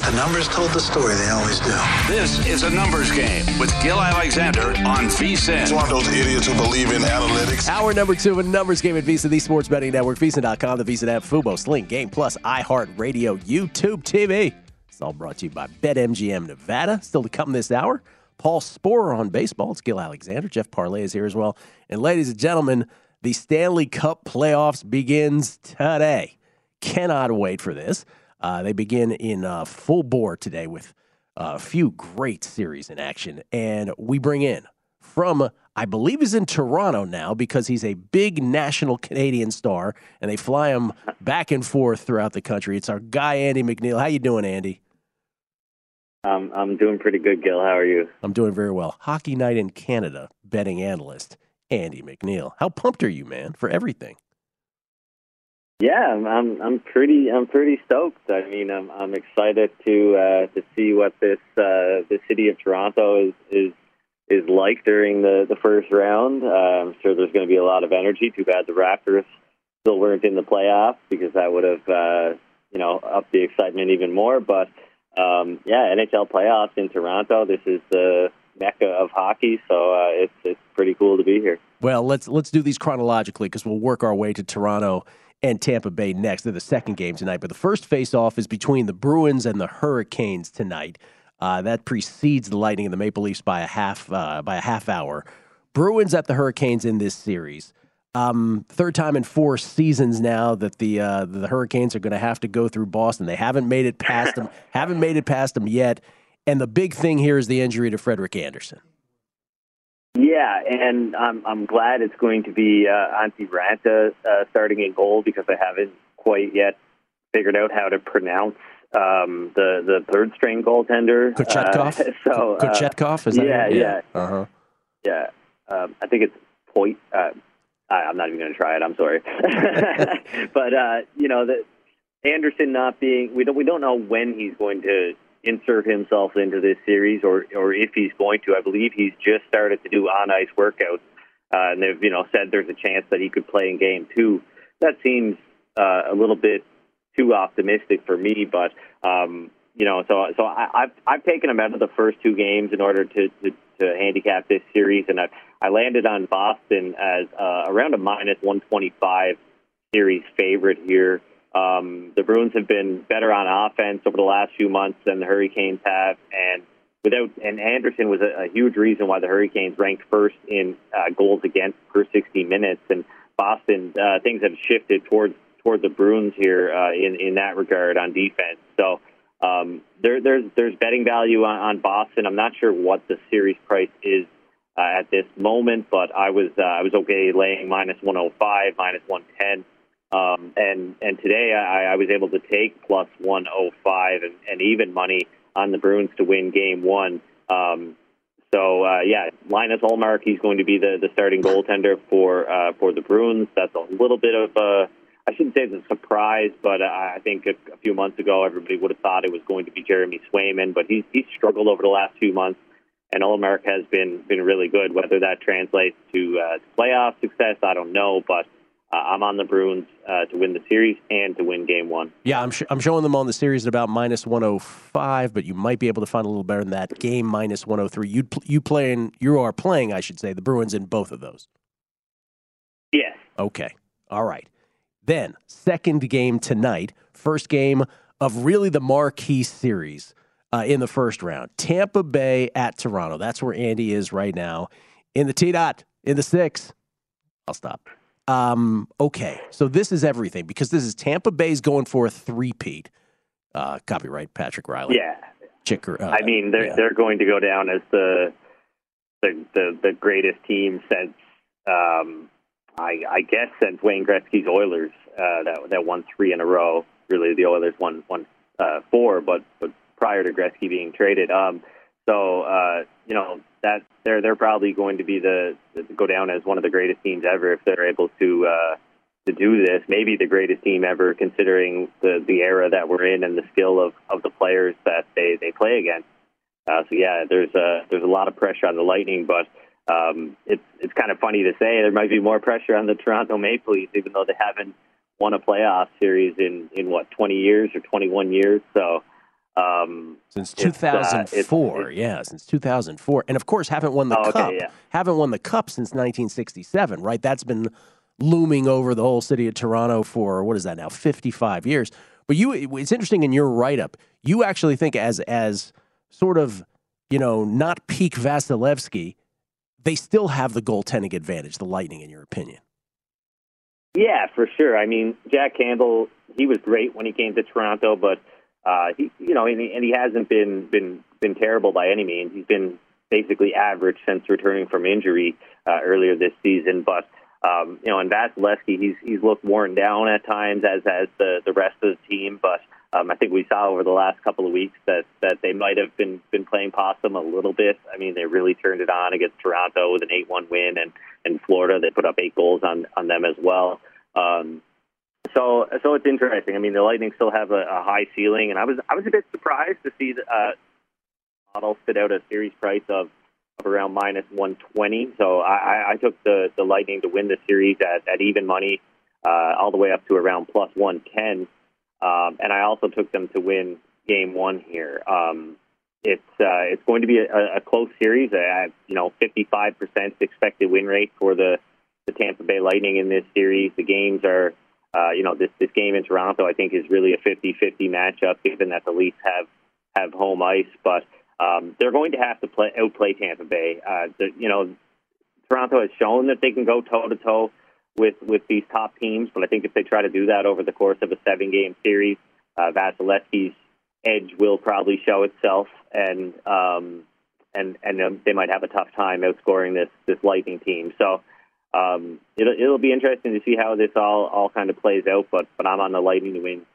The numbers told the story, they always do. This is a numbers game with Gil Alexander on VSIN. It's one of those idiots who believe in analytics. Hour number two of a numbers game at VSiN, the sports betting network, VSiN.com, the VSiN app, Fubo, Sling, Game Plus, iHeartRadio, YouTube TV. It's all brought to you by BetMGM Nevada. Still to come this hour. Paul Sporer on baseball. It's Gil Alexander. Jeff Parlay is here as well. And ladies and gentlemen, the Stanley Cup playoffs begins today. Cannot wait for this. Uh, they begin in uh, full bore today with a few great series in action. And we bring in from, I believe, is in Toronto now because he's a big national Canadian star, and they fly him back and forth throughout the country. It's our guy Andy McNeil. How you doing, Andy? Um, I'm doing pretty good, Gil. How are you? I'm doing very well. Hockey night in Canada betting analyst Andy McNeil. How pumped are you, man, for everything? Yeah, I'm, I'm pretty I'm pretty stoked. I mean, I'm I'm excited to uh, to see what this uh, the city of Toronto is is is like during the the first round. Uh, I'm sure there's going to be a lot of energy. Too bad the Raptors still weren't in the playoffs because that would have uh, you know upped the excitement even more. But um, yeah, NHL playoffs in Toronto. This is the mecca of hockey, so uh, it's it's pretty cool to be here. Well, let's let's do these chronologically because we'll work our way to Toronto and Tampa Bay next. They're the second game tonight, but the first face-off is between the Bruins and the Hurricanes tonight. Uh, that precedes the Lightning and the Maple Leafs by a half uh, by a half hour. Bruins at the Hurricanes in this series. Um, third time in four seasons now that the uh, the Hurricanes are going to have to go through Boston. They haven't made it past them. haven't made it past them yet. And the big thing here is the injury to Frederik Andersen. Yeah, and I'm I'm glad it's going to be uh, Antti Raanta uh, starting in goal because I haven't quite yet figured out how to pronounce um, the the third string goaltender. Kochetkov. Uh, so uh, Kochetkov is that? Yeah, it? yeah, Uh huh. yeah. Um, I think it's point. Uh, I, I'm not even going to try it. I'm sorry, but uh, you know the Andersen not being we don't we don't know when he's going to insert himself into this series or or if he's going to. I believe he's just started to do on ice workouts, uh, and they've you know said there's a chance that he could play in game two. That seems uh, a little bit too optimistic for me, but um, you know, so so I, I've I've taken him out of the first two games in order to to, to handicap this series, and I I landed on Boston as uh, around a minus one twenty five series favorite here. Um, the Bruins have been better on offense over the last few months than the Hurricanes have, and without and Andersen was a, a huge reason why the Hurricanes ranked first in uh, goals against per 60 minutes. And Boston, uh, things have shifted towards toward the Bruins here uh, in in that regard on defense. So um, there, there's there's betting value on, on Boston. I'm not sure what the series price is uh, at this moment, but I was uh, I was okay laying minus 105, minus 110. Um, and and today I, I was able to take plus 105 and, and even money on the Bruins to win Game One. Um, so uh, yeah, Linus Ullmark, he's going to be the, the starting goaltender for uh, for the Bruins. That's a little bit of a I shouldn't say it's a surprise, but I think a, a few months ago everybody would have thought it was going to be Jeremy Swayman, but he's he's struggled over the last few months, and Ullmark has been been really good. Whether that translates to uh, playoff success, I don't know, but uh, I'm on the Bruins uh, to win the series and to win Game One. Yeah, I'm sh- I'm showing them on the series at about minus 105, but you might be able to find a little better than that. Game minus 103. You pl- you playing you are playing, I should say, the Bruins in both of those. Yes. Okay. All right. Then second game tonight, first game of really the marquee series uh, in the first round. Tampa Bay at Toronto. That's where Andy is right now in the T dot in the six. I'll stop. Um, okay, so this is everything because this is Tampa Bay's going for a three-peat. Uh, copyright Patrick Riley. Yeah, Chicker. Uh, I mean, they're yeah. they're going to go down as the the the, the greatest team since um, I, I guess since Wayne Gretzky's Oilers uh, that that won three in a row. Really, the Oilers won won uh, four, but but prior to Gretzky being traded. Um, so uh, you know that they're they're probably going to be the, the go down as one of the greatest teams ever if they're able to uh, to do this. Maybe the greatest team ever, considering the the era that we're in and the skill of, of the players that they, they play against. Uh, so yeah, there's a there's a lot of pressure on the Lightning, but um, it's it's kind of funny to say there might be more pressure on the Toronto Maple Leafs, even though they haven't won a playoff series in in what 20 years or 21 years. So um, since it's, uh, 2004, it's- yeah, since 2004, and of course haven't won the Oh, okay, cup. yeah. Haven't won the cup since 1967, right? That's been looming over the whole city of Toronto for what is that now? 55 years. But you, it's interesting in your write up. You actually think as as sort of you know not peak Vasilevskiy, they still have the goaltending advantage, the Lightning, in your opinion. Yeah, for sure. I mean, Jack Campbell, he was great when he came to Toronto, but uh, he, you know, and he, and he hasn't been been been terrible by any means. He's been basically average since returning from injury uh, earlier this season. But um, you know, and Vasilevskiy, he's he's looked worn down at times, as as the the rest of the team. But um, I think we saw over the last couple of weeks that that they might have been been playing possum a little bit. I mean, they really turned it on against Toronto with an eight one win, and and Florida they put up eight goals on on them as well. Um, so so it's interesting. I mean, the Lightning still have a, a high ceiling, and I was I was a bit surprised to see the uh, model spit out a series price of, of around minus one twenty. So I, I- took the the Lightning to win the series at, at even money, uh, all the way up to around plus one ten, um, and I also took them to win Game One here. Um, it's uh, it's going to be a, a close series. Uh, you know, fifty five percent expected win rate for the the Tampa Bay Lightning in this series. The games are, uh, you know, this this game in Toronto, I think, is really a 50-50 matchup, given that the Leafs have have home ice. But um, they're going to have to play outplay Tampa Bay. Uh, you know, Toronto has shown that they can go toe to toe with with these top teams, but I think if they try to do that over the course of a seven game series, uh, Vasilevskiy's edge will probably show itself, and um, and and um, they might have a tough time outscoring this this Lightning team. So um, it'll it'll be interesting to see how this all all kind of plays out. But but I'm on the Lightning to win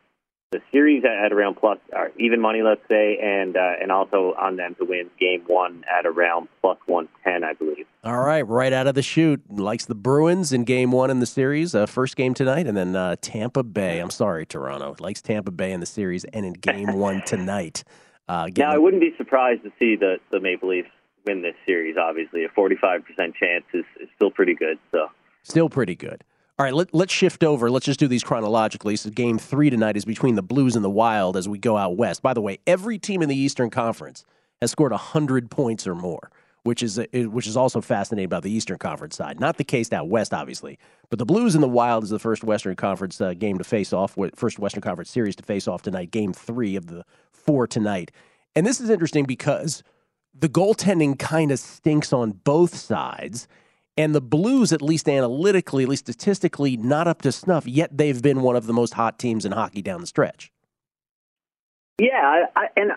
the series at, at around plus or even money, let's say, and uh, and also on them to win Game One at around plus one ten, I believe. All right, right out of the chute, likes the Bruins in Game One in the series, uh, first game tonight, and then uh, Tampa Bay. I'm sorry, Toronto likes Tampa Bay in the series and in Game One tonight. Uh, Now, I wouldn't be surprised to see the the Maple Leafs win this series. Obviously, a 45% chance is, is still pretty good. So. Still pretty good. All right, let, let's shift over. Let's just do these chronologically. So, game three tonight is between the Blues and the Wild as we go out west. By the way, every team in the Eastern Conference has scored 100 points or more, which is, which is also fascinating about the Eastern Conference side. Not the case out west, obviously, but the Blues and the Wild is the first Western Conference uh, game to face off, first Western Conference series to face off tonight, game three of the four tonight. And this is interesting because the goaltending kind of stinks on both sides. And the Blues, at least analytically, at least statistically, not up to snuff, yet they've been one of the most hot teams in hockey down the stretch. Yeah, I, I, and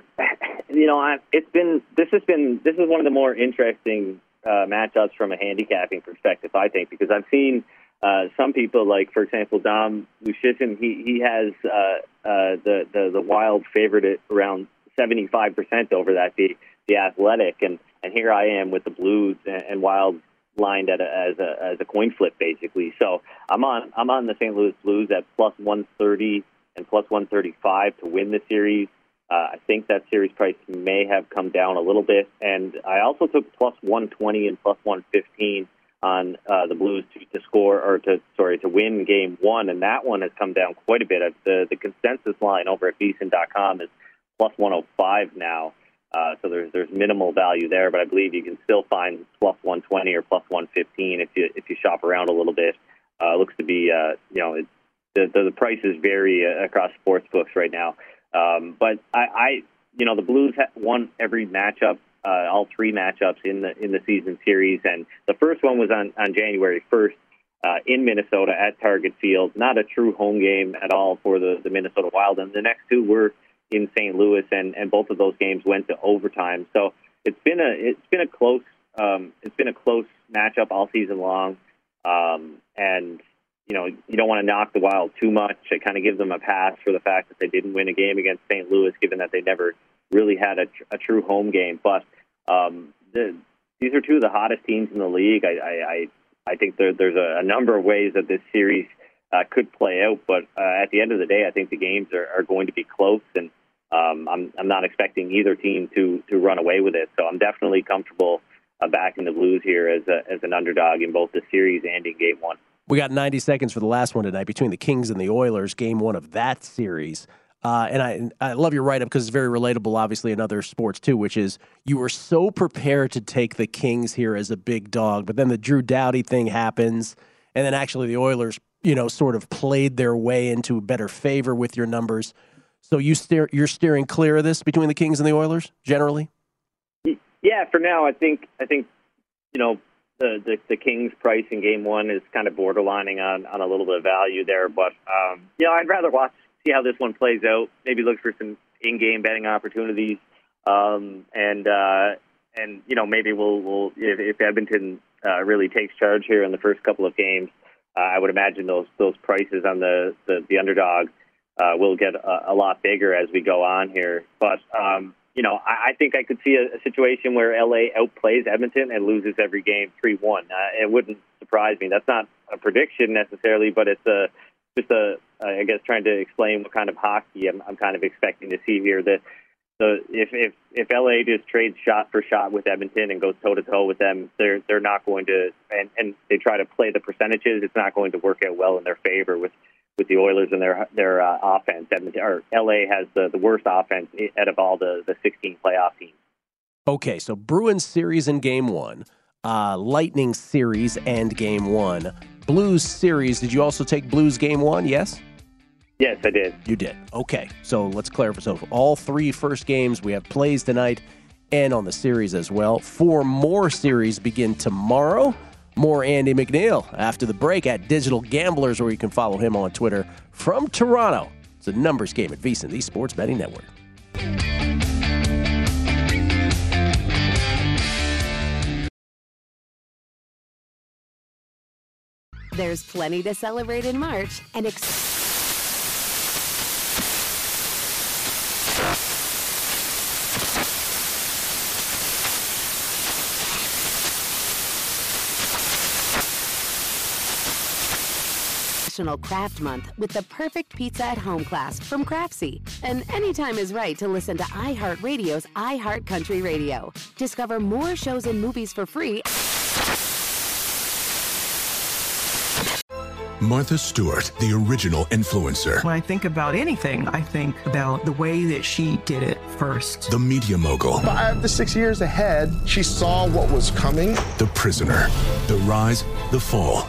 you know, I, it's been this has been this is one of the more interesting uh, matchups from a handicapping perspective, I think, because I've seen uh, some people like, for example, Dom Luszczyszyn. He he has uh, uh, the the the Wild favorite at around seventy five percent over that the the Athletic, and and here I am with the Blues and, and Wild lined at a, as a as a coin flip basically. So I'm on I'm on the St. Louis Blues at plus one thirty and plus 135 to win the series. Uh, I think that series price may have come down a little bit. And I also took plus 120 and plus 115 on uh, the Blues to, to score or to sorry to win game one, and that one has come down quite a bit. The the consensus line over at VSiN.com is plus 105 now, uh, so there's there's minimal value there, but I believe you can still find plus 120 or plus 115 if you if you shop around a little bit. Uh, looks to be uh, you know it, the, the the prices vary uh, across sports books right now. Um, but I, I, you know, the Blues won every matchup, uh, all three matchups in the in the season series, and the first one was on on January first. Uh, in Minnesota at Target Field, not a true home game at all for the, the Minnesota Wild, and the next two were in St. Louis, and, and both of those games went to overtime. So it's been a it's been a close um, it's been a close matchup all season long, um, and you know, you don't want to knock the Wild too much. It kind of gives them a pass for the fact that they didn't win a game against St. Louis, given that they never really had a, a true home game. But um, the, these are two of the hottest teams in the league. I, I, I, I think there, there's a, a number of ways that this series uh, could play out, but uh, at the end of the day, I think the games are, are going to be close, and um, I'm, I'm not expecting either team to to run away with it. So I'm definitely comfortable uh, backing the Blues here as a, as an underdog in both the series and in Game One. We got 90 seconds for the last one tonight between the Kings and the Oilers, game one of that series. Uh, and I, I love your write up because it's very relatable, obviously, in other sports too, which is you were so prepared to take the Kings here as a big dog, but then the Drew Doughty thing happens. And then actually the Oilers, you know, sort of played their way into better favor with your numbers. So you steer, you're steering clear of this between the Kings and the Oilers generally? Yeah, for now, I think, I think, you know, the, the, the Kings price in game one is kind of borderlining on, on a little bit of value there. But, um, you know, I'd rather watch, see how this one plays out, maybe look for some in game betting opportunities. Um, and, uh, and, you know, maybe we'll, we'll if, if Edmonton uh, really takes charge here in the first couple of games, uh, I would imagine those, those prices on the, the, the underdog uh, will get a, a lot bigger as we go on here. But, um, you know, I, I think I could see a, a situation where LA outplays Edmonton and loses every game three one. Uh, it wouldn't surprise me. That's not a prediction necessarily, but it's a just a I guess trying to explain what kind of hockey I'm, I'm kind of expecting to see here. That the if if if LA just trades shot for shot with Edmonton and goes toe to toe with them, they're they're not going to and and they try to play the percentages. It's not going to work out well in their favor with with the Oilers and their their uh, offense. Edmonton or LA has the, the worst offense out of all the the 16 playoff teams. Okay, so Bruins series in Game One, uh, Lightning series and Game One, Blues series. Did you also take Blues Game One? Yes. Yes, I did. You did. Okay, so let's clarify. So all three first games we have plays tonight, and on the series as well. Four more series begin tomorrow. More Andy McNeil after the break at Digital Gamblers, where you can follow him on Twitter from Toronto. It's a numbers game at VSiN, the Sports Betting Network. There's plenty to celebrate in March and. Ex- National Craft Month with the perfect pizza at home class from Craftsy. And anytime is right to listen to iHeartRadio's iHeartCountry Radio. Discover more shows and movies for free. Martha Stewart, the original influencer. When I think about anything, I think about the way that she did it first. The media mogul. Five to six years ahead, she saw what was coming. The prisoner. The rise, the fall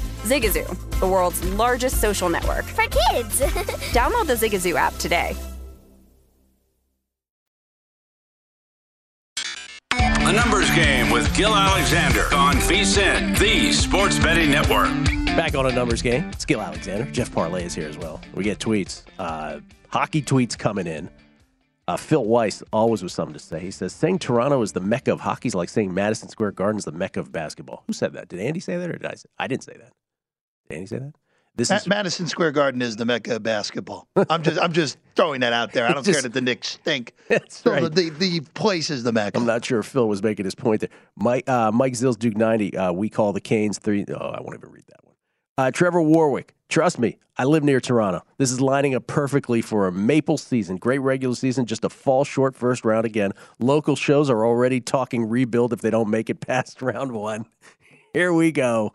Zigazoo, the world's largest social network. For kids. Download the Zigazoo app today. A Numbers Game with Gil Alexander on VSIN, the Sports Betting Network. Back on a numbers game. It's Gil Alexander. Jeff Parlay is here as well. We get tweets. Uh, hockey tweets coming in. Uh, Phil Weiss always with something to say. He says, saying Toronto is the mecca of hockey is like saying Madison Square Garden is the mecca of basketball. Who said that? Did Andy say that or did I say I didn't say that. Did Andy say that? This Ma- is Madison Square Garden is the mecca of basketball. I'm just I'm just throwing that out there. I don't care that the Knicks stink. So right. the, the the place is the mecca. I'm not sure if Phil was making his point there. Mike uh, Mike Zills Duke 90. Uh, we call the Canes three. Oh, I won't even read that one. Uh, Trevor Warwick. Trust me, I live near Toronto. This is lining up perfectly for a maple season. Great regular season, just a fall short first round again. Local shows are already talking rebuild if they don't make it past round one. Here we go.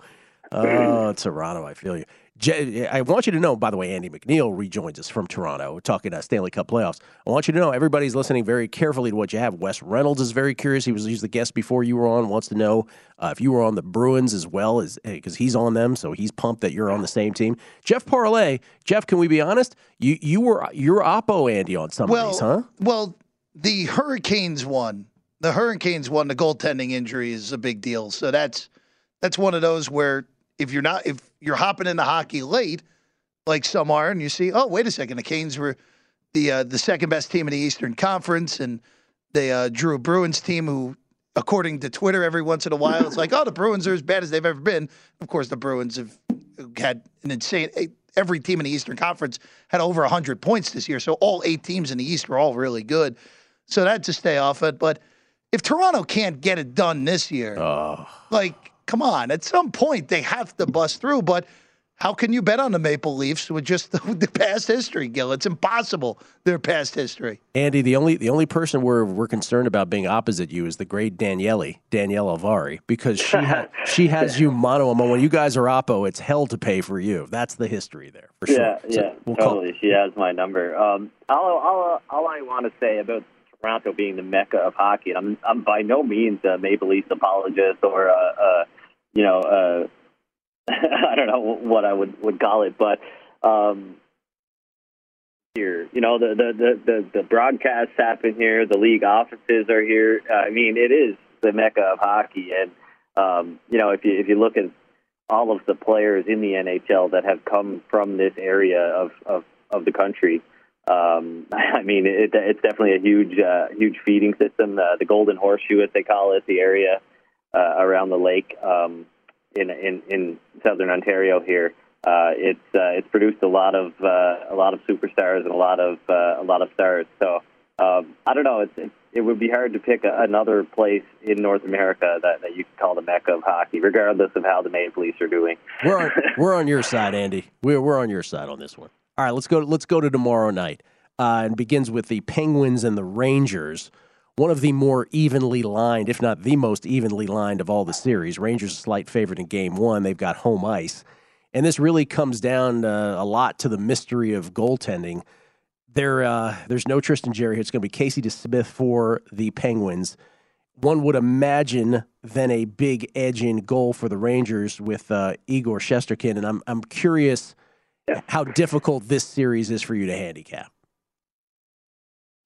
Oh, Toronto, I feel you. I want you to know, by the way, Andy McNeil rejoins us from Toronto. Talking uh, Stanley Cup playoffs. I want you to know everybody's listening very carefully to what you have. Wes Reynolds is very curious. He was he's the guest before you were on. Wants to know uh, if you were on the Bruins as well as because he's on them, so he's pumped that you're on the same team. Jeff Parlay, Jeff, can we be honest? You you were you're oppo Andy on some well, of these, huh? well, the Hurricanes won. The Hurricanes won. The goaltending injury is a big deal. So that's that's one of those where if you're not if you're hopping into hockey late, like some are, and you see, oh wait a second, the Canes were the uh, the second best team in the Eastern Conference, and they uh, drew a Bruins team who, according to Twitter, every once in a while it's like, oh the Bruins are as bad as they've ever been. Of course, the Bruins have had an insane. Every team in the Eastern Conference had over 100 points this year, so all eight teams in the East were all really good. So that to stay off it, but if Toronto can't get it done this year, like, come on, at some point they have to bust through. But how can you bet on the Maple Leafs with just the, the past history, Gil? It's impossible. Their past history. Andy, the only the only person we're we're concerned about being opposite you is the great Daniele, Danielle Alvari, because she ha- she has you mono and when you guys are oppo, it's hell to pay for you. That's the history there for sure. Yeah, So yeah, we'll call- totally. She has my number. Um, all, all, all I want to say about Toronto being the mecca of hockey, I'm, I'm by no means a Maple Leafs apologist or, a, uh, you know, uh, I don't know what I would, would call it, but um, here, you know, the, the, the, the, the broadcasts happen here, the league offices are here. I mean, it is the mecca of hockey, and um, you know, if you if you look at all of the players in the NHL that have come from this area of of, of the country. Um, I mean, it, it's definitely a huge uh, huge feeding system. Uh, the Golden Horseshoe, as they call it, the area uh, around the lake um, in, in in southern Ontario here. Uh, it's uh, it's produced a lot of uh, a lot of superstars and a lot of uh, a lot of stars. So um, I don't know. It's, it's it would be hard to pick a, another place in North America that, that you could call the mecca of hockey, regardless of how the Maple Leafs are doing. We're on, we're on your side, Andy. We're we're on your side on this one. All right, let's go. Let's go to tomorrow night, uh, and begins with the Penguins and the Rangers. One of the more evenly lined, if not the most evenly lined of all the series. Rangers a slight favorite in Game One. They've got home ice, and this really comes down uh, a lot to the mystery of goaltending. There, uh, there's no Tristan Jarry. It's going to be Casey DeSmith for the Penguins. one would imagine then a big edge in goal for the Rangers with uh, Igor Shesterkin, and I'm I'm curious how difficult this series is for you to handicap.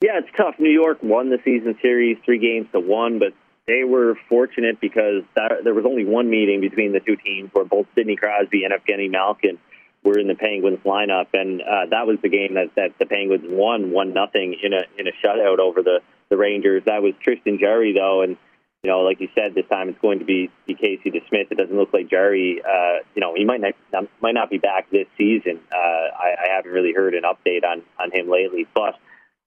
Yeah, it's tough. New York won the season series three games to one, but they were fortunate because that, there was only one meeting between the two teams where both Sidney Crosby and Evgeny Malkin were in the Penguins lineup, and uh, that was the game that, that the Penguins won one nothing in a in a shutout over the the Rangers. That was Tristan Jarry though, and you know, like you said, this time it's going to be, be Casey DeSmith. It doesn't look like Jarry. Uh, you know, he might not might not be back this season. Uh, I, I haven't really heard an update on on him lately, but.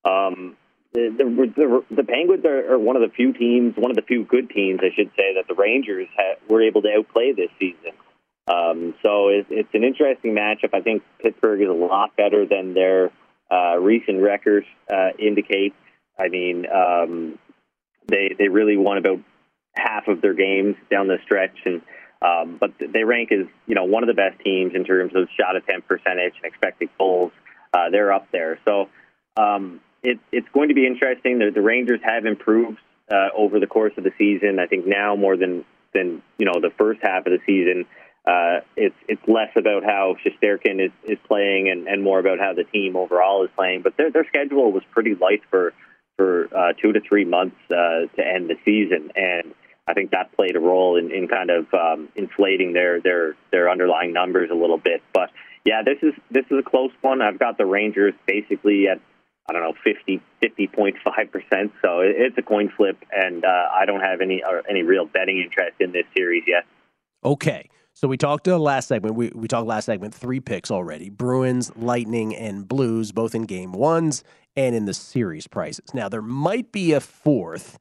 Um, the, the, the, Penguins are, are one of the few teams, one of the few good teams, I should say, that the Rangers ha- were able to outplay this season. Um, so it, it's an interesting matchup. I think Pittsburgh is a lot better than their uh, recent records uh, indicate. I mean, um, they they really won about half of their games down the stretch, and um, but they rank as you know one of the best teams in terms of shot attempt percentage and expected goals. Uh, they're up there, so um, it, it's going to be interesting. The, the Rangers have improved uh, over the course of the season. I think now more than than you know the first half of the season. Uh, it's it's less about how Shesterkin is, is playing and, and more about how the team overall is playing. But their their schedule was pretty light for for uh, two to three months uh, to end the season, and I think that played a role in, in kind of um, inflating their their their underlying numbers a little bit. But yeah, this is this is a close one. I've got the Rangers basically at I don't know 50 50.5 percent, so it's a coin flip, and uh, I don't have any any real betting interest in this series yet. Okay. So we talked uh, last segment. We, we talked last segment three picks already: Bruins, Lightning, and Blues, both in game ones and in the series prices. Now there might be a fourth,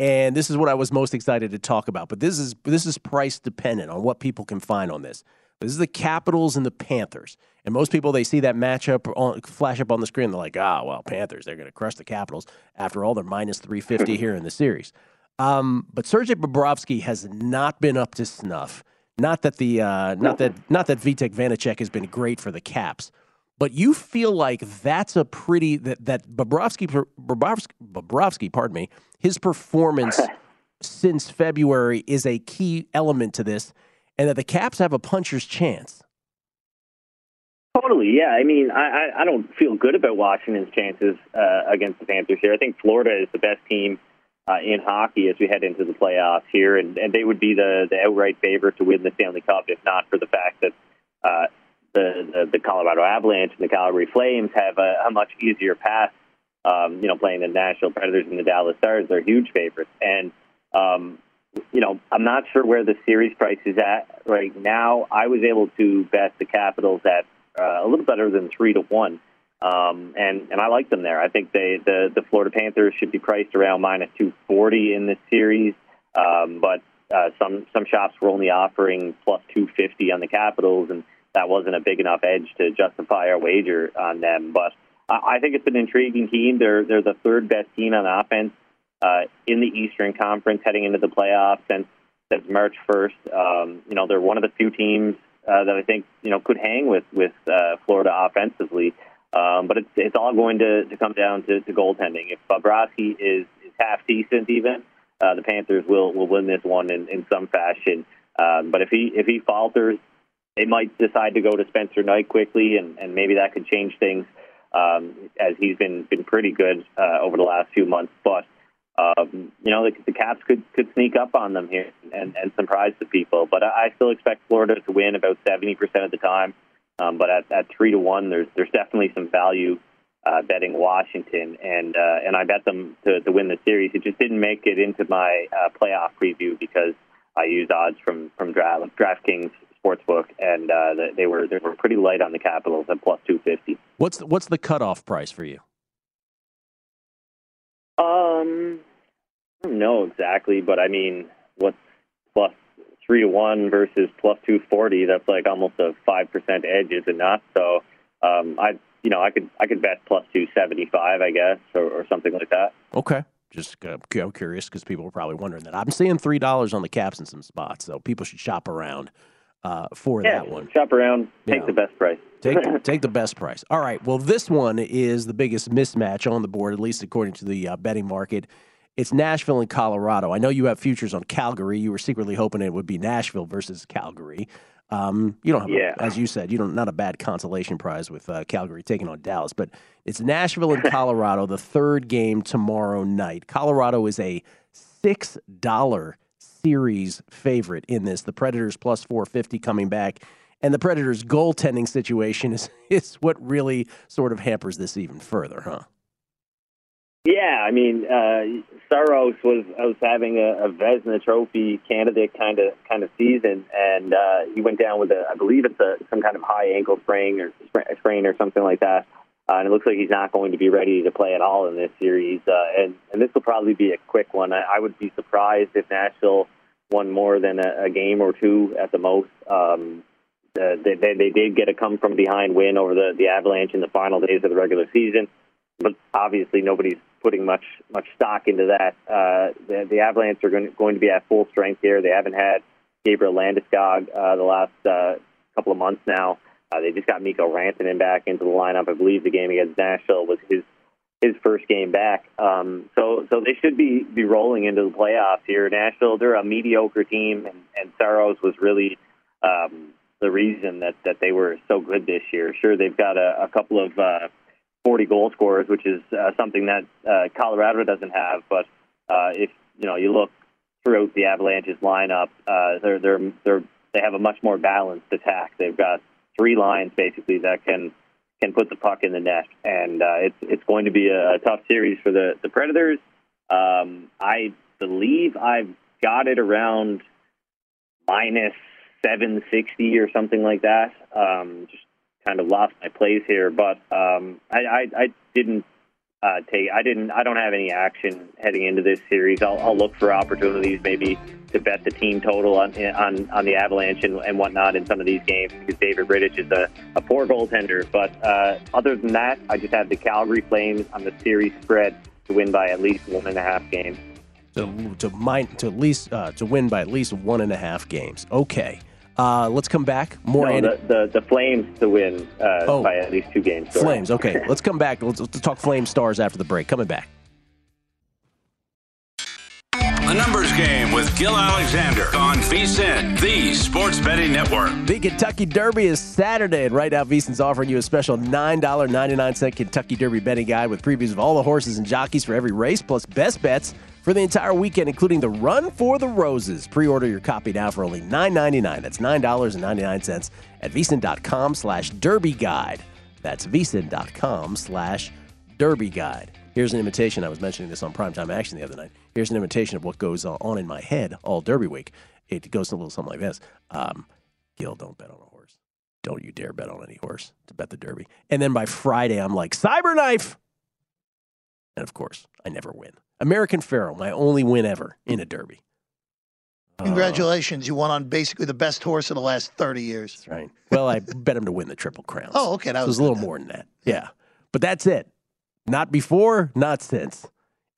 and this is what I was most excited to talk about. But this is this is price dependent on what people can find on this. This is the Capitals and the Panthers, and most people they see that matchup on, flash up on the screen. They're like, ah, well, Panthers, they're going to crush the Capitals. After all, they're minus three fifty here in the series. Um, but Sergei Bobrovsky has not been up to snuff. Not that the uh, not that not that Vitek Vanecek has been great for the Caps, but you feel like that's a pretty that that Bobrovsky Bobrovsky, Bobrovsky pardon me, his performance since February is a key element to this, and that the Caps have a puncher's chance. Totally, yeah. I mean, I, I don't feel good about Washington's chances uh, against the Panthers here. I think Florida is the best team uh, in hockey as we head into the playoffs here, and, and they would be the, the outright favorite to win the Stanley Cup if not for the fact that uh, the, the the Colorado Avalanche and the Calgary Flames have a, a much easier path. Um, you know, playing the Nashville Predators and the Dallas Stars, they're huge favorites, and um, you know, I'm not sure where the series price is at right now. I was able to bet the Capitals at uh, a little better than three to one. Um, and and I like them there. I think they the the Florida Panthers should be priced around minus two forty in this series, um, but uh, some some shops were only offering plus two fifty on the Capitals, and that wasn't a big enough edge to justify our wager on them. But I, I think it's an intriguing team. They're they're the third best team on offense uh, in the Eastern Conference heading into the playoffs since March first. Um, you know they're one of the few teams uh, that I think you know could hang with with uh, Florida offensively. Um, but it's it's all going to, to come down to, to goaltending. If Bobrovsky is, is half decent, even uh, the Panthers will will win this one in, in some fashion. Um, but if he if he falters, they might decide to go to Spencer Knight quickly, and, and maybe that could change things. Um, as he's been been pretty good uh, over the last few months, but um, you know the, the Caps could could sneak up on them here and, and surprise the people. But I, I still expect Florida to win about seventy percent of the time. Um, but at, at three to one, there's there's definitely some value uh, betting Washington, and uh, and I bet them to, to win the series. It just didn't make it into my uh, playoff preview because I used odds from from Draft, DraftKings Sportsbook, and uh, they were they were pretty light on the Capitals at plus two fifty. What's the, what's the cutoff price for you? Um, I don't know exactly, but I mean, what's plus three to one versus plus two forty. That's like almost a five percent edge, is it not? So, um, I you know I could I could bet plus two seventy five, I guess, or, or something like that. Okay. Just uh, I'm curious because people are probably wondering that. I'm seeing three dollars on the caps in some spots, so people should shop around uh, for yeah, that one. Shop around, take yeah. the best price. take take the best price. All right. Well, this one is the biggest mismatch on the board, at least according to the uh, betting market. It's Nashville and Colorado. I know you have futures on Calgary. You were secretly hoping it would be Nashville versus Calgary. Um, you don't have, Yeah. a, as you said, you don't not a bad consolation prize with uh, Calgary taking on Dallas, but it's Nashville and Colorado. the third game tomorrow night. Colorado is a six dollar series favorite in this. The Predators plus four fifty coming back, and the Predators' goaltending situation is is what really sort of hampers this even further, huh? Yeah, I mean, uh, Saros was was having a, a Vezina Trophy candidate kind of kind of season, and uh, he went down with a, I believe it's a some kind of high ankle sprain or sprain or something like that, uh, and it looks like he's not going to be ready to play at all in this series. Uh, and and this will probably be a quick one. I, I would be surprised if Nashville won more than a, a game or two at the most. Um, uh, they, they they did get a come from behind win over the the Avalanche in the final days of the regular season but obviously nobody's putting much much stock into that. Uh, the, the Avalanche are going to, going to be at full strength here. They haven't had Gabriel Landeskog uh, the last uh, couple of months now. Uh, they just got Mikko Rantanen back into the lineup. I believe the game against Nashville was his his first game back. Um, so so they should be be rolling into the playoffs here. Nashville, they're a mediocre team, and, and Saros was really um, the reason that that they were so good this year. Sure, they've got a, a couple of uh, 40 goal scorers, which is uh, something that uh, Colorado doesn't have. But uh, if you know you look throughout the Avalanche's lineup, uh, they're they're they're they have a much more balanced attack. They've got three lines basically that can can put the puck in the net, and uh, it's it's going to be a, a tough series for the the Predators. Um, I believe I've got it around minus 760 or something like that. Um, just kind of lost my place here, but um, I, I, I didn't uh, take. I didn't. I don't have any action heading into this series. I'll, I'll look for opportunities, maybe to bet the team total on on, on the Avalanche and, and whatnot in some of these games because David Rittich is a, a poor goaltender. But uh, other than that, I just have the Calgary Flames on the series spread to win by at least one and a half games. To to mine to at least uh, to win by at least one and a half games. Okay. Uh, let's come back. More no, the, the the Flames to win uh, Oh. by at least two games. sorry. Flames. Okay, let's come back. Let's, let's talk Flame Stars after the break. Coming back. The numbers game with Gil Alexander on VSIN, the sports betting network. The Kentucky Derby is Saturday, and right now VSiN's offering you a special $9.99 Kentucky Derby betting guide with previews of all the horses and jockeys for every race, plus best bets for the entire weekend, including the Run for the Roses. Pre-order your copy now for only $9.99. That's $9.99 at VSiN.com slash Derby Guide. That's VSiN.com slash Derby Guide. Here's an imitation. I was mentioning this on Primetime Action the other night. Here's an imitation of what goes on in my head all Derby week. It goes a little something like this. Um, Gil, don't bet on a horse. Don't you dare bet on any horse to bet the Derby. And then by Friday, I'm like, Cyberknife! And of course, I never win. American Pharoah, my only win ever in a Derby. Congratulations, you won on basically the best horse in the last 30 years. That's right. Well, I bet him to win the Triple Crown. Oh, okay. That So it was was a little more than that. Yeah. But that's it. Not before, not since.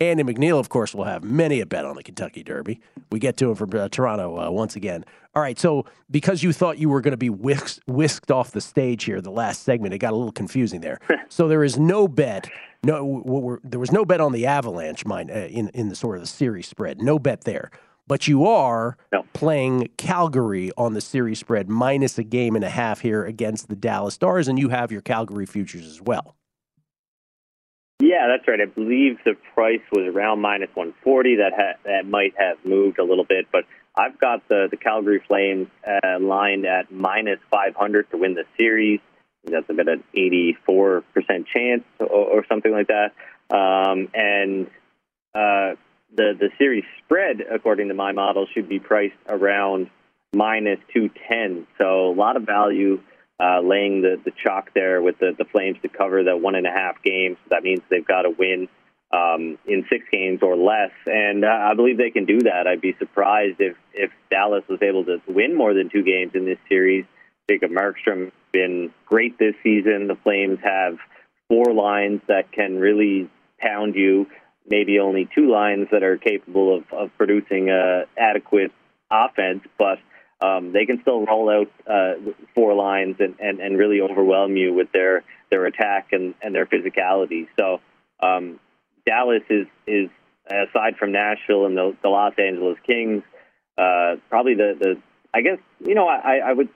Andy McNeil, of course, will have many a bet on the Kentucky Derby. We get to him from uh, Toronto uh, once again. All right, so because you thought you were going to be whisked, whisked off the stage here, the last segment, it got a little confusing there. so there is no bet. No, we're, there was no bet on the Avalanche, mine uh, in in the sort of the series spread. No bet there. But you are playing Calgary on the series spread minus a game and a half here against the Dallas Stars, and you have your Calgary futures as well. Yeah, that's right. I believe the price was around minus 140. That ha- that might have moved a little bit, but I've got the the Calgary Flames uh, lined at minus 500 to win the series. That's about an 84 percent chance, or, or something like that. Um, and uh, the the series spread, according to my model, should be priced around minus 210. So a lot of value uh, laying the, the chalk there with the, the Flames to cover the one and a half games. That means they've got to win um, in six games or less, and uh, I believe they can do that. I'd be surprised if if Dallas was able to win more than two games in this series. Jacob Markstrom been great this season. The Flames have four lines that can really pound you. Maybe only two lines that are capable of, of producing uh, adequate offense, but um, they can still roll out uh, four lines and, and, and really overwhelm you with their, their attack and, and their physicality. So um, Dallas is is aside from Nashville and the, the Los Angeles Kings, uh, probably the, the I guess you know I, I would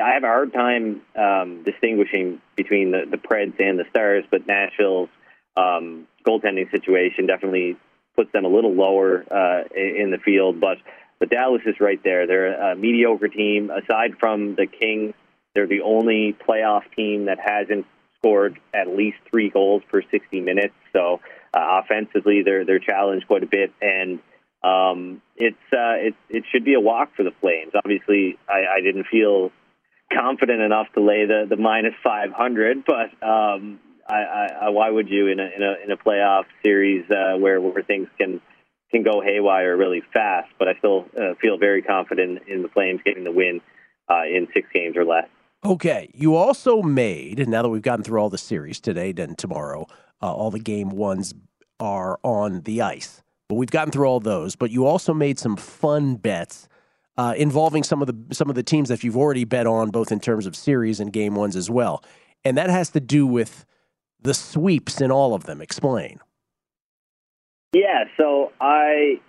I have a hard time um, distinguishing between the, the Preds and the Stars, but Nashville's um, goaltending situation definitely puts them a little lower uh, in the field. But but Dallas is right there. They're a mediocre team. Aside from the Kings, they're the only playoff team that hasn't scored at least three goals per 60 minutes. So uh, offensively, they're they're challenged quite a bit, and um, it's uh, it it should be a walk for the Flames. Obviously, I, I didn't feel confident enough to lay the the minus 500, but um, I, I, why would you in a in a in a playoff series uh, where where things can can go haywire really fast? But I still uh, feel very confident in the Flames getting the win uh, in six games or less. Okay, you also made now that we've gotten through all the series today and tomorrow, uh, all the game ones are on the ice. But we've gotten through all those. But you also made some fun bets uh, involving some of the some of the teams that you've already bet on, both in terms of series and game ones as well. And that has to do with the sweeps in all of them. Explain. Yeah, so I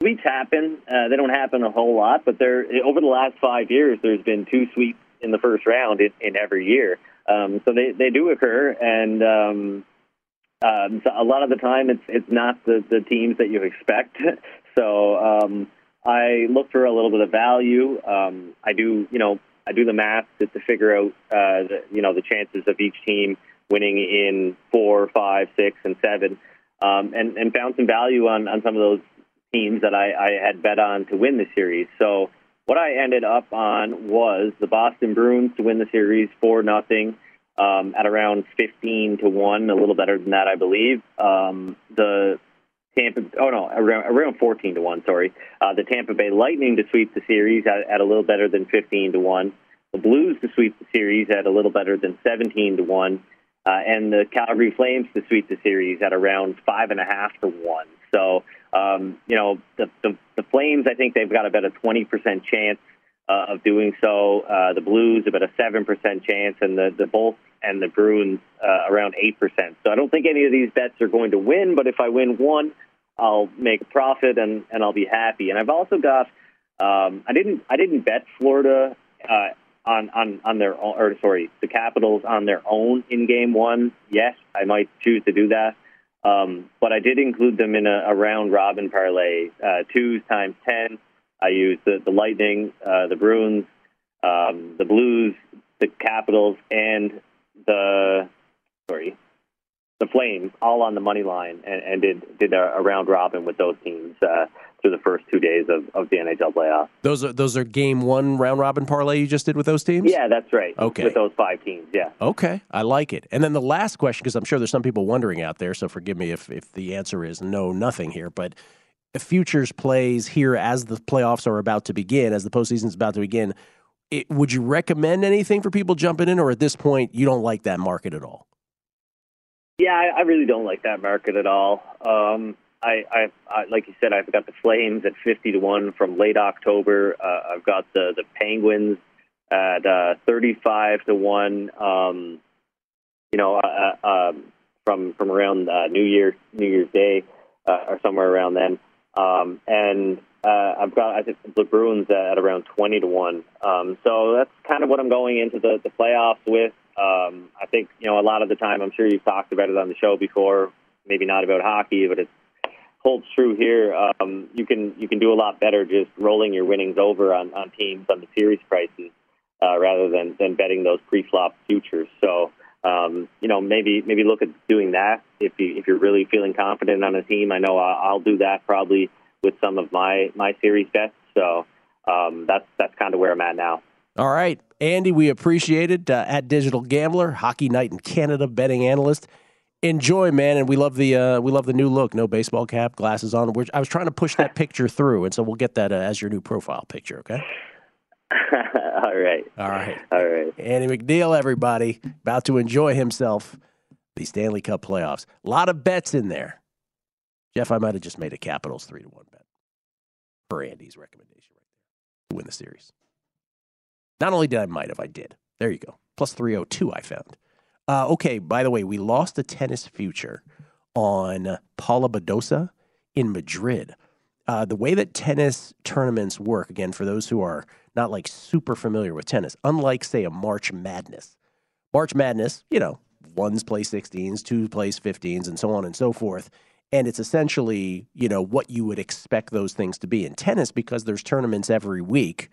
sweeps happen. Uh, they don't happen a whole lot, but there over the last five years, there's been two sweeps in the first round in, in every year. Um, so they, they do occur, and um, um, so a lot of the time it's it's not the, the teams that you expect. so um, I look for a little bit of value. Um, I do you know I do the math to, to figure out uh, the, you know the chances of each team winning in four, five, six, and seven, um, and and found some value on on some of those teams that I, I had bet on to win the series. So what I ended up on was the Boston Bruins to win the series four nothing. Um, at around 15 to 1, a little better than that, I believe. Um, the Tampa, oh no, around, around 14 to 1, sorry. Uh, the Tampa Bay Lightning to sweep the series at, at a little better than 15 to 1. The Blues to sweep the series at a little better than 17 to 1 uh, and the Calgary Flames to sweep the series at around five and a half to one. So, um, you know, the, the, the Flames, I think they've got about a 20% chance uh, of doing so. Uh, the Blues about a 7% chance, and the, the Bolts and the Bruins uh, around 8%. So I don't think any of these bets are going to win, but if I win one, I'll make a profit and, and I'll be happy. And I've also got, um, I didn't, I didn't bet Florida uh, on, on, on their own, or sorry, the Capitals on their own in game one, yes, I might choose to do that. Um, but I did include them in a, a round robin parlay, uh, twos times 10. I used the, the Lightning, uh, the Bruins, um, the Blues, the Capitals, and the, sorry, the Flames all on the money line and, and did, did a, a round robin with those teams. Uh, through the first two days of, of the NHL playoffs. Those are those are game one round robin parlay you just did with those teams. Yeah, that's right. Okay, with those five teams. Yeah. Okay, I like it. And then the last question, because I'm sure there's some people wondering out there, so forgive me if if the answer is no, nothing here, but. Futures plays here as the playoffs are about to begin, as the postseason is about to begin. It, would you recommend anything for people jumping in, or at this point you don't like that market at all? Yeah, I, I really don't like that market at all. Um, I, I, I, like you said, I've got the Flames at fifty to one from late October. Uh, I've got the the Penguins at uh, thirty-five to one. Um, you know, uh, uh, um, from from around uh, New Year New Year's Day uh, or somewhere around then. Um, and uh, I've got I think the Bruins at around twenty to one. Um, so that's kind of what I'm going into the the playoffs with. Um, I think you know a lot of the time. I'm sure you've talked about it on the show before. Maybe not about hockey, but it's holds true here. Um, you can you can do a lot better just rolling your winnings over on, on teams on the series prices uh, rather than, than betting those pre-flop futures. So um, you know maybe maybe look at doing that if you if you're really feeling confident on a team. I know I'll do that probably with some of my my series bets. So um, that's that's kind of where I'm at now. All right, Andy, we appreciate it. Uh, at Digital Gambler, Hockey Night in Canada betting analyst enjoy, man. And we love the uh, we love the new look. No baseball cap, glasses on. We're, I was trying to push that picture through, and so we'll get that uh, as your new profile picture. Okay. All right. All right. All right. Andy McNeil, everybody, about to enjoy himself the Stanley Cup playoffs. A lot of bets in there. Jeff, I might have just made a Capitals three to one bet for Andy's recommendation right there to win the series. Not only did I might have, I did. There you go. Plus 302 I found. Uh, okay, by the way, we lost the tennis future on Paula Badosa in Madrid. Uh, the way that tennis tournaments work, again, for those who are not like super familiar with tennis, unlike, say, a March Madness. March Madness, you know, ones play 16s, two plays 15s, and so on and so forth. And it's essentially, you know, what you would expect those things to be in tennis because there's tournaments every week.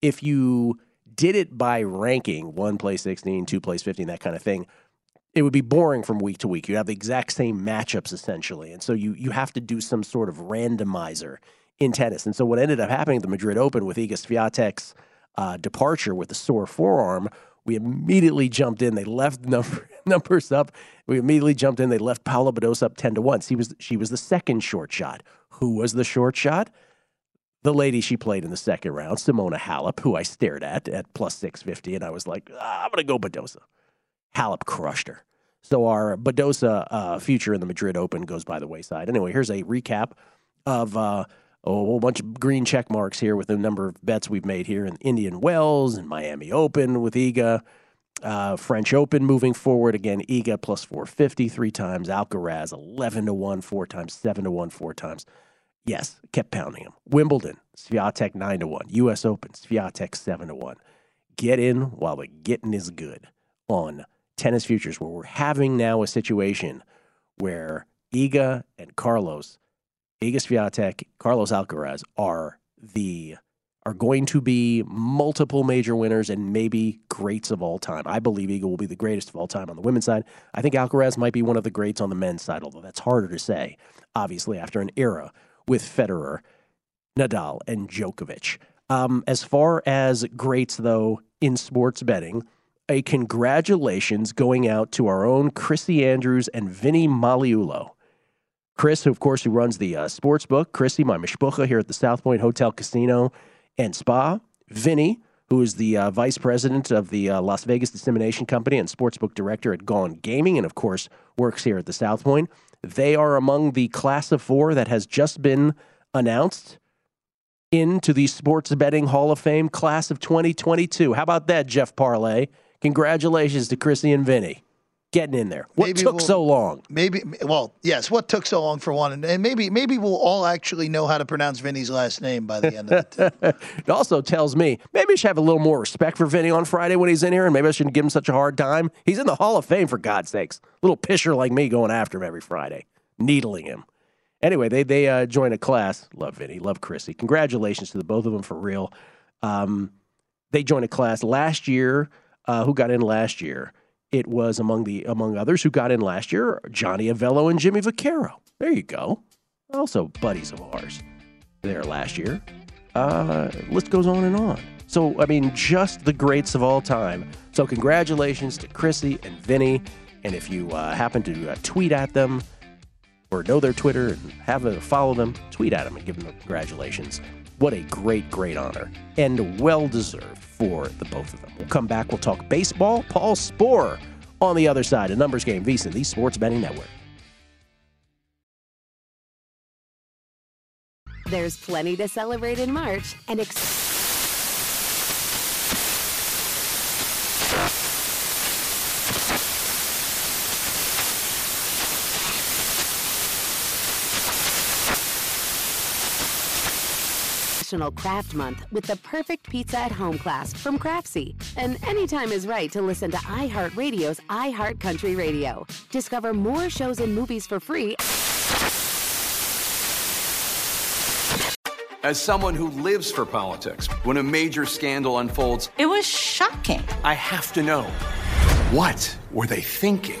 If you did it by ranking, one plays 16, two plays 15, that kind of thing, it would be boring from week to week. You have the exact same matchups essentially. And so you you have to do some sort of randomizer in tennis. And so what ended up happening at the Madrid Open with Iga Swiatek's uh, departure with the sore forearm, we immediately jumped in. They left number, numbers up. We immediately jumped in. They left Paula Badosa up 10 to 1. She was, she was the second short shot. Who was the short shot? The lady she played in the second round, Simona Halep, who I stared at at plus 650. And I was like, ah, I'm going to go Badosa. Halep crushed her. So our Badosa uh, future in the Madrid Open goes by the wayside. Anyway, here's a recap of uh, a whole bunch of green check marks here with the number of bets we've made here in Indian Wells and Miami Open with Iga. Uh, French Open moving forward again. Iga plus 450 three times. Alcaraz 11 to 1 four times. 7 to 1 four times. Yes, kept pounding him. Wimbledon, Swiatek 9 to 1. U.S. Open, Swiatek 7 to 1. Get in while the getting is good on tennis futures, where we're having now a situation where Iga and Carlos Iga Swiatek, Carlos Alcaraz are the are going to be multiple major winners and maybe greats of all time. I believe Iga will be the greatest of all time on the women's side. I think Alcaraz might be one of the greats on the men's side, although that's harder to say, obviously, after an era with Federer, Nadal, and Djokovic. Um, as far as greats, though, in sports betting, a congratulations going out to our own Chrissy Andrews and Vinny Magliulo. Chris, who, of course, who runs the uh, sports book, Chrissy, my mishpucha here at the South Point Hotel Casino and Spa, Vinny, who is the uh, vice president of the uh, Las Vegas Dissemination Company and sportsbook director at Gaughan Gaming, and of course, works here at the South Point. They are among the class of four that has just been announced into the Sports Betting Hall of Fame class of 2022. How about that, Jeff Parlay? Congratulations to Chrissy and Vinny getting in there. What Maybe took we'll- so long? Maybe, well, yes. What took so long for one, and- and maybe, maybe we'll all actually know how to pronounce Vinny's last name by the end of it. it also tells me maybe I should have a little more respect for Vinny on Friday when he's in here, and maybe I shouldn't give him such a hard time. He's in the Hall of Fame for God's sakes. Little pisher like me going after him every Friday, needling him. Anyway, they they uh, join a class. Love Vinny, love Chrissy. Congratulations to the both of them for real. Um, they joined a class last year. Uh, who got in last year? It was among the among others who got in last year, Johnny Avello and Jimmy Vaccaro. There you go. Also buddies of ours there last year. Uh, list goes on and on. So I mean, just the greats of all time. So congratulations to Chrissy and Vinny. And if you uh, happen to uh, tweet at them or know their Twitter and have a follow them, tweet at them and give them the congratulations. What a great, great honor and well deserved for the both of them. We'll come back. We'll talk baseball. Paul Sporer on the other side. A numbers game, VSiN, the Sports Betting Network. There's plenty to celebrate in March and ex- National Craft Month with the perfect pizza at home class from Craftsy. And anytime is right to listen to iHeartRadio's iHeartCountry Radio. Discover more shows and movies for free As someone who lives for politics, when a major scandal unfolds, It was shocking. I have to know what were they thinking?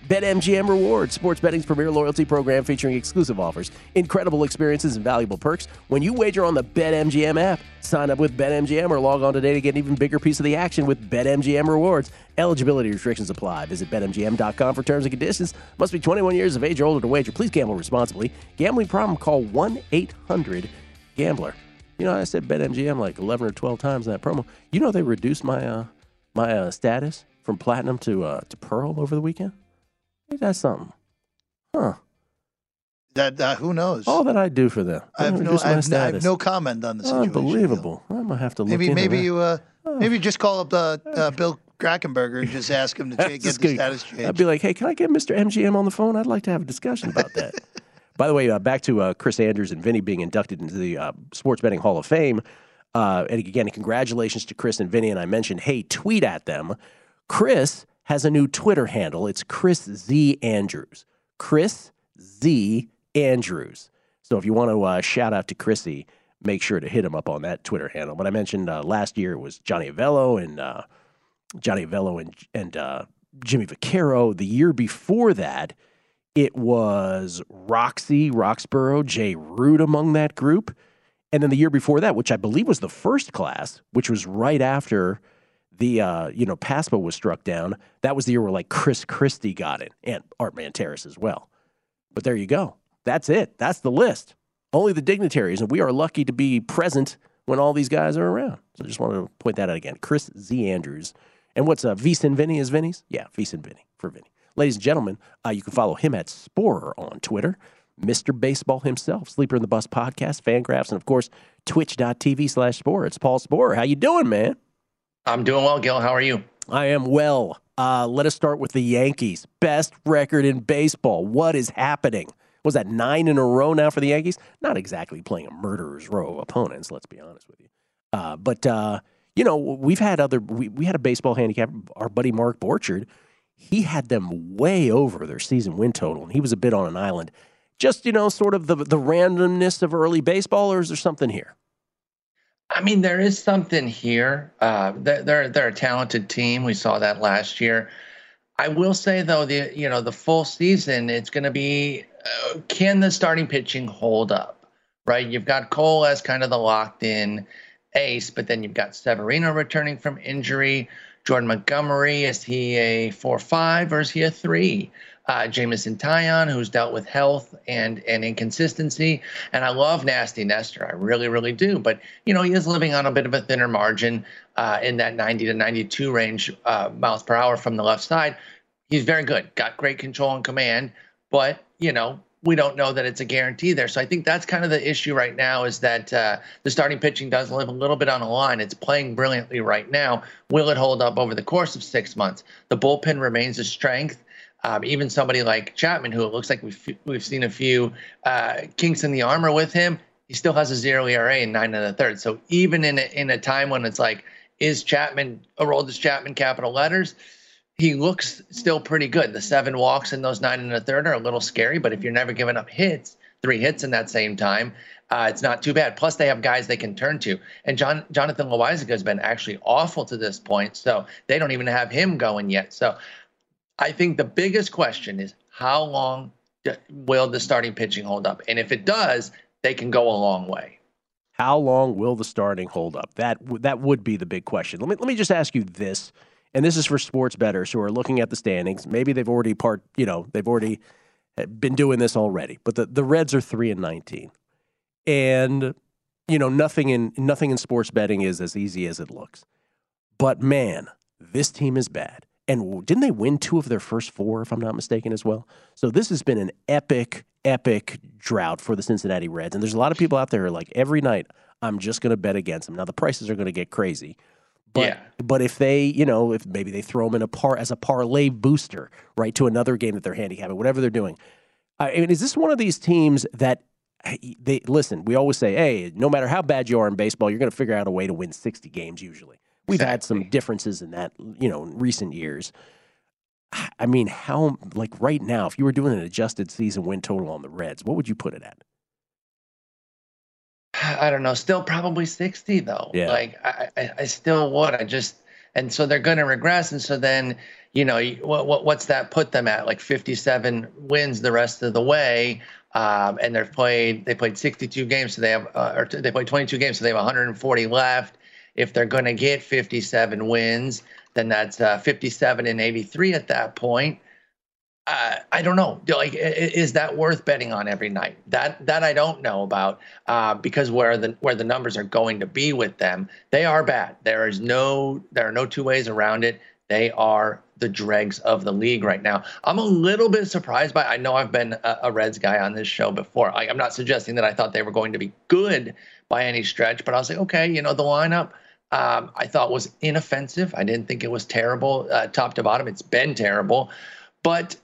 BetMGM Rewards, sports betting's premier loyalty program featuring exclusive offers, incredible experiences, and valuable perks. When you wager on the BetMGM app, sign up with BetMGM or log on today to get an even bigger piece of the action with BetMGM Rewards. Eligibility restrictions apply. Visit BetMGM.com for terms and conditions. Must be 21 years of age or older to wager. Please gamble responsibly. Gambling problem? Call 1-800-GAMBLER. You know, I said BetMGM like 11 or 12 times in that promo. You know they reduced my uh, my uh, status from platinum to uh, to pearl over the weekend? Ain't that something? Huh. That uh, who knows? All that I do for them. I have no, I have, no, I have no comment on the situation. Unbelievable. I might have to look Maybe maybe that. you uh, maybe just call up uh, uh, Bill Krackomberger and just ask him to get the good. status changed. I'd be like, hey, can I get Mr. MGM on the phone? I'd like to have a discussion about that. By the way, uh, back to uh, Chris Andrews and Vinny being inducted into the uh, Sports Betting Hall of Fame. Uh, and again, congratulations to Chris and Vinny. And I mentioned, hey, tweet at them. Chris has a new Twitter handle. It's Chris Z Andrews. Chris Z Andrews. So if you want to uh, shout out to Chrissy, make sure to hit him up on that Twitter handle. But I mentioned uh, last year it was Johnny Avello and uh, Johnny Avello and and uh, Jimmy Vaccaro. The year before that, it was Roxy Roxborough, Jay Rood among that group. And then the year before that, which I believe was the first class, which was right after the uh, you know PASPA was struck down, that was the year where like Chris Christie got it and Art Manteris as well. But there you go. That's it. That's the list. Only the dignitaries, and we are lucky to be present when all these guys are around. So I just wanted to point that out again. Chris Z. Andrews. And what's uh, VSiN Vinny is Vinny's? Yeah, VSiN Vinny for Vinny. Ladies and gentlemen, uh, you can follow him at Sporer on Twitter. Mr. Baseball himself, Sleeper and the Bust podcast, Fangraphs, and of course, twitch.tv slash Sporer. It's Paul Sporer. How you doing, man? I'm doing well, Gil. How are you? I am well. Uh, let us start with the Yankees. Best record in baseball. What is happening? Was that nine in a row now for the Yankees? Not exactly playing a murderer's row of opponents, let's be honest with you. Uh, but, uh, you know, we've had other, we, we had a baseball handicap, our buddy Mark Borchard. He had them way over their season win total, and he was a bit on an island. Just, you know, sort of the, the randomness of early baseball, or is there something here? I mean, there is something here. Uh, they're, they're a talented team. We saw that last year. I will say though, the you know the full season, it's going to be uh, can the starting pitching hold up? Right, you've got Cole as kind of the locked in ace, but then you've got Severino returning from injury. Jordan Montgomery is he a four five or is he a three? Uh, Jameson Taillon, who's dealt with health and and inconsistency. And I love Nasty Nestor, I really, really do. But you know, he is living on a bit of a thinner margin uh, in that 90 to 92 range uh, miles per hour from the left side. He's very good, got great control and command. But you know, we don't know that it's a guarantee there. So I think that's kind of the issue right now is that uh, the starting pitching does live a little bit on a line. It's playing brilliantly right now. Will it hold up over the course of six months? The bullpen remains a strength. Um, even somebody like Chapman, who it looks like we've we've seen a few uh, kinks in the armor with him, he still has a zero ERA in nine and a third. So even in a, in a time when it's like, is Chapman a role? Aroldis Chapman capital letters? he looks still pretty good. The seven walks in those nine and a third are a little scary, but if you're never giving up hits, three hits in that same time, uh, it's not too bad. Plus, they have guys they can turn to. And John Jonathan Loáisiga has been actually awful to this point, so they don't even have him going yet. So I think the biggest question is how long will the starting pitching hold up? And if it does, they can go a long way. How long will the starting hold up? That that would be the big question. Let me let me just ask you this and this is for sports bettors who are looking at the standings. Maybe they've already part, you know, they've already eh, been doing this already. But the, the Reds are three and nineteen, and you know nothing in nothing in sports betting is as easy as it looks. But man, this team is bad. And didn't they win two of their first four, if I'm not mistaken, as well? So this has been an epic, epic drought for the Cincinnati Reds. And there's a lot of people out there like every night, I'm just going to bet against them. Now the prices are going to get crazy. But yeah. but if they, you know, if maybe they throw them in a par as a parlay booster, right, to another game that they're handicapping, whatever they're doing. I mean, is this one of these teams that they listen? We always say, hey, no matter how bad you are in baseball, you're going to figure out a way to win 60 games. Usually, we've exactly. had some differences in that, you know, in recent years. I mean, how like right now, if you were doing an adjusted season win total on the Reds, what would you put it at? I don't know, still probably 60 though. Yeah. Like I, I, I still would. I just, and so they're going to regress. And so then, you know, what, what, what's that put them at? Like 57 wins the rest of the way. Um, and they've played, they played 62 games. So they have, uh, or they played 22 games. So they have 140 left. If they're going to get 57 wins, then that's uh, 57 and 83 at that point uh, I don't know. Like, is that worth betting on every night? That that I don't know about uh, because where the where the numbers are going to be with them, they are bad. There is no there are no two ways around it. They are the dregs of the league right now. I'm a little bit surprised by. I know I've been a, a Reds guy on this show before. I, I'm not suggesting that I thought they were going to be good by any stretch, but I was like, okay, you know, the lineup. Um, I thought was inoffensive. I didn't think it was terrible, uh, top to bottom. It's been terrible, but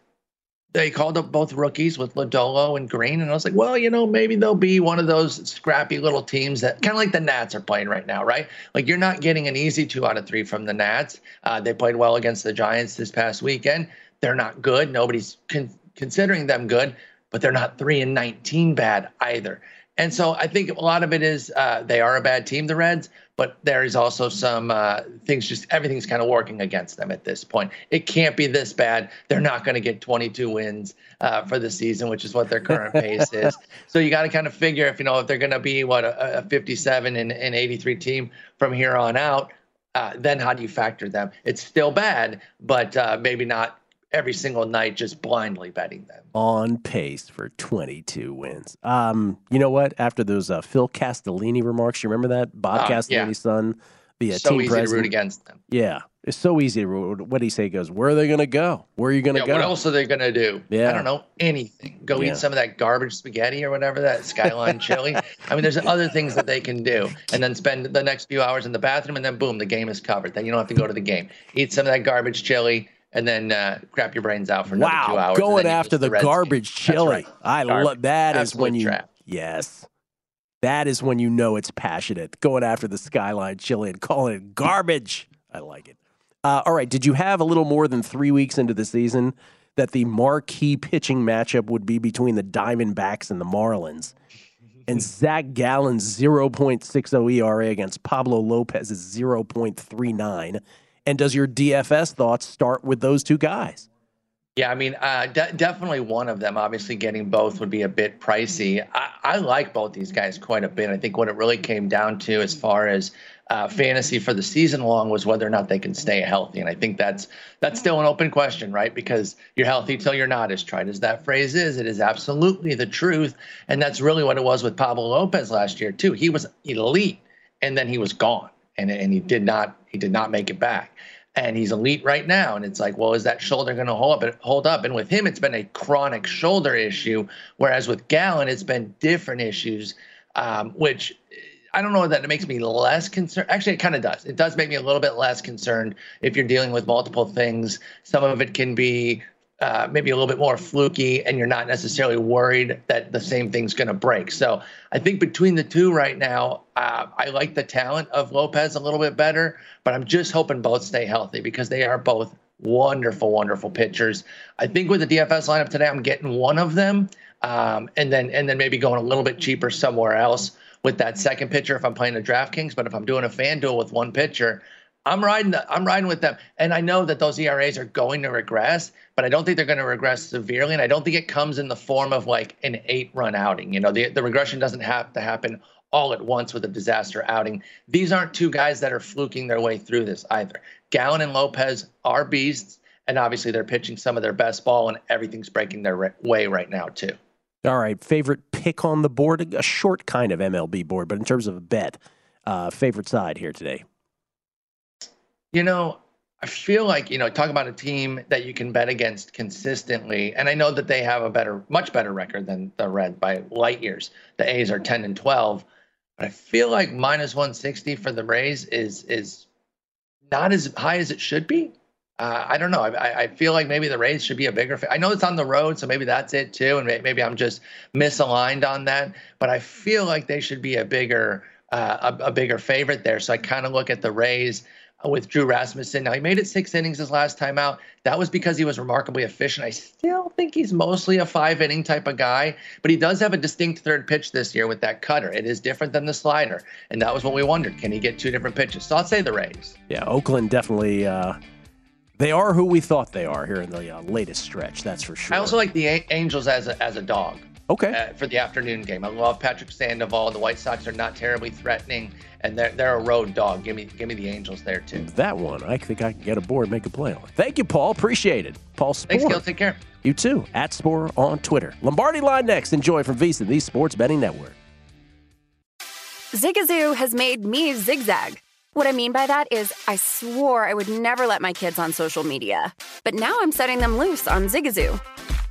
they called up both rookies with Lodolo and Greene, and I was like, well, you know, maybe they'll be one of those scrappy little teams that kind of like the Nats are playing right now, right? Like you're not getting an easy two out of three from the Nats. Uh, they played well against the Giants this past weekend. They're not good. Nobody's con- considering them good, but they're not three and nineteen bad either. And so I think a lot of it is uh, they are a bad team, the Reds, but there is also some uh, things, just everything's kind of working against them at this point. It can't be this bad. They're not going to get 22 wins uh, for the season, which is what their current pace is. So you got to kind of figure if, you know, if they're going to be, what, a, a 57 and, and 83 team from here on out, uh, then how do you factor them? It's still bad, but uh, maybe not every single night just blindly betting them. On pace for 22 wins. Um, you know what? After those uh, Phil Castellini remarks, you remember that Bob Uh, Castellini's yeah. son, the uh, so team easy president. to root against them. Yeah, it's so easy to root. What do you say? He goes, where are they going to go? Where are you going to Yeah, go? what else are they going to do? Yeah. I don't know. Anything. Go Yeah. eat some of that garbage spaghetti or whatever, that skyline chili. I mean, there's other things that they can do. And then spend the next few hours in the bathroom, and then boom, the game is covered. Then you don't have to go to the game. Eat some of that garbage chili, and then uh, crap your brains out for another two hours. going after the game. garbage That's chili. right. I Garbage. love that is when you trap. yes, that is when you know it's passionate. Going after the skyline chili and calling it garbage. I like it. Uh, all right, did you have a little more than three weeks into the season that the marquee pitching matchup would be between the Diamondbacks and the Marlins? And Zach Gallen's 0.60 ERA against Pablo Lopez's 0.39. And does your DFS thoughts start with those two guys? Yeah, I mean, uh, de- definitely one of them. Obviously, getting both would be a bit pricey. I-, I like both these guys quite a bit. I think what it really came down to, as far as uh, fantasy for the season long, was whether or not they can stay healthy. And I think that's that's still an open question, right? Because you're healthy till you're not, as tried as that phrase is. It is absolutely the truth, and that's really what it was with Pablo Lopez last year too. He was elite, and then he was gone, and and he did not he did not make it back. and he's elite right now. And it's like, well, is that shoulder going to hold up? Hold up? And with him, it's been a chronic shoulder issue, whereas with Gallen, it's been different issues, um, which I don't know that it makes me less concerned. Actually, it kind of does. It does make me a little bit less concerned if you're dealing with multiple things. Some of it can be uh, maybe a little bit more fluky and you're not necessarily worried that the same thing's going to break. So I think between the two right now, uh, I like the talent of Lopez a little bit better, but I'm just hoping both stay healthy because they are both wonderful, wonderful pitchers. I think with the DFS lineup today, I'm getting one of them, um, and then and then maybe going a little bit cheaper somewhere else with that second pitcher if I'm playing a DraftKings. But if I'm doing a FanDuel with one pitcher, I'm riding. The, I'm riding with them, and I know that those ERAs are going to regress, but I don't think they're going to regress severely, and I don't think it comes in the form of like an eight-run outing. You know, the the regression doesn't have to happen all at once with a disaster outing. These aren't two guys that are fluking their way through this either. Gallen and Lopez are beasts, and obviously they're pitching some of their best ball, and everything's breaking their way right now too. All right, favorite pick on the board, a short kind of MLB board, but in terms of a bet, uh, favorite side here today. You know, I feel like, you know, talk about a team that you can bet against consistently. And I know that they have a better, much better record than the Red by light years. The A's are 10 and 12. But I feel like minus 160 for the Rays is is not as high as it should be. Uh, I don't know. I, I, feel like maybe the Rays should be a bigger. Fa- I know it's on the road, so maybe that's it too, and maybe I'm just misaligned on that. But I feel like they should be a bigger, uh, a, a, bigger favorite there. So I kind of look at the Rays with Drew Rasmussen. Now he made it six innings his last time out. That was because he was remarkably efficient. I still think he's mostly a five inning type of guy, but he does have a distinct third pitch this year with that cutter. It is different than the slider, and that was what we wondered. Can he get two different pitches? So I'll say the Rays. Yeah, Oakland definitely. Uh, they are who we thought they are here in the uh, latest stretch. That's for sure. I also like the a- Angels as a, as a dog. Okay. Uh, for the afternoon game, I love Patrick Sandoval. The White Sox are not terribly threatening, and they're they're a road dog. Give me give me the Angels there too. That one, I think I can get aboard, and make a play on. Thank you, Paul. Appreciate it, Paul. Sporer. Thanks, Gil. Take care. You too. At Sporer on Twitter. Lombardi line next. Enjoy from VSiN, the Sports Betting Network. Zigazoo has made me zigzag. What I mean by that is, I swore I would never let my kids on social media, but now I'm setting them loose on Zigazoo.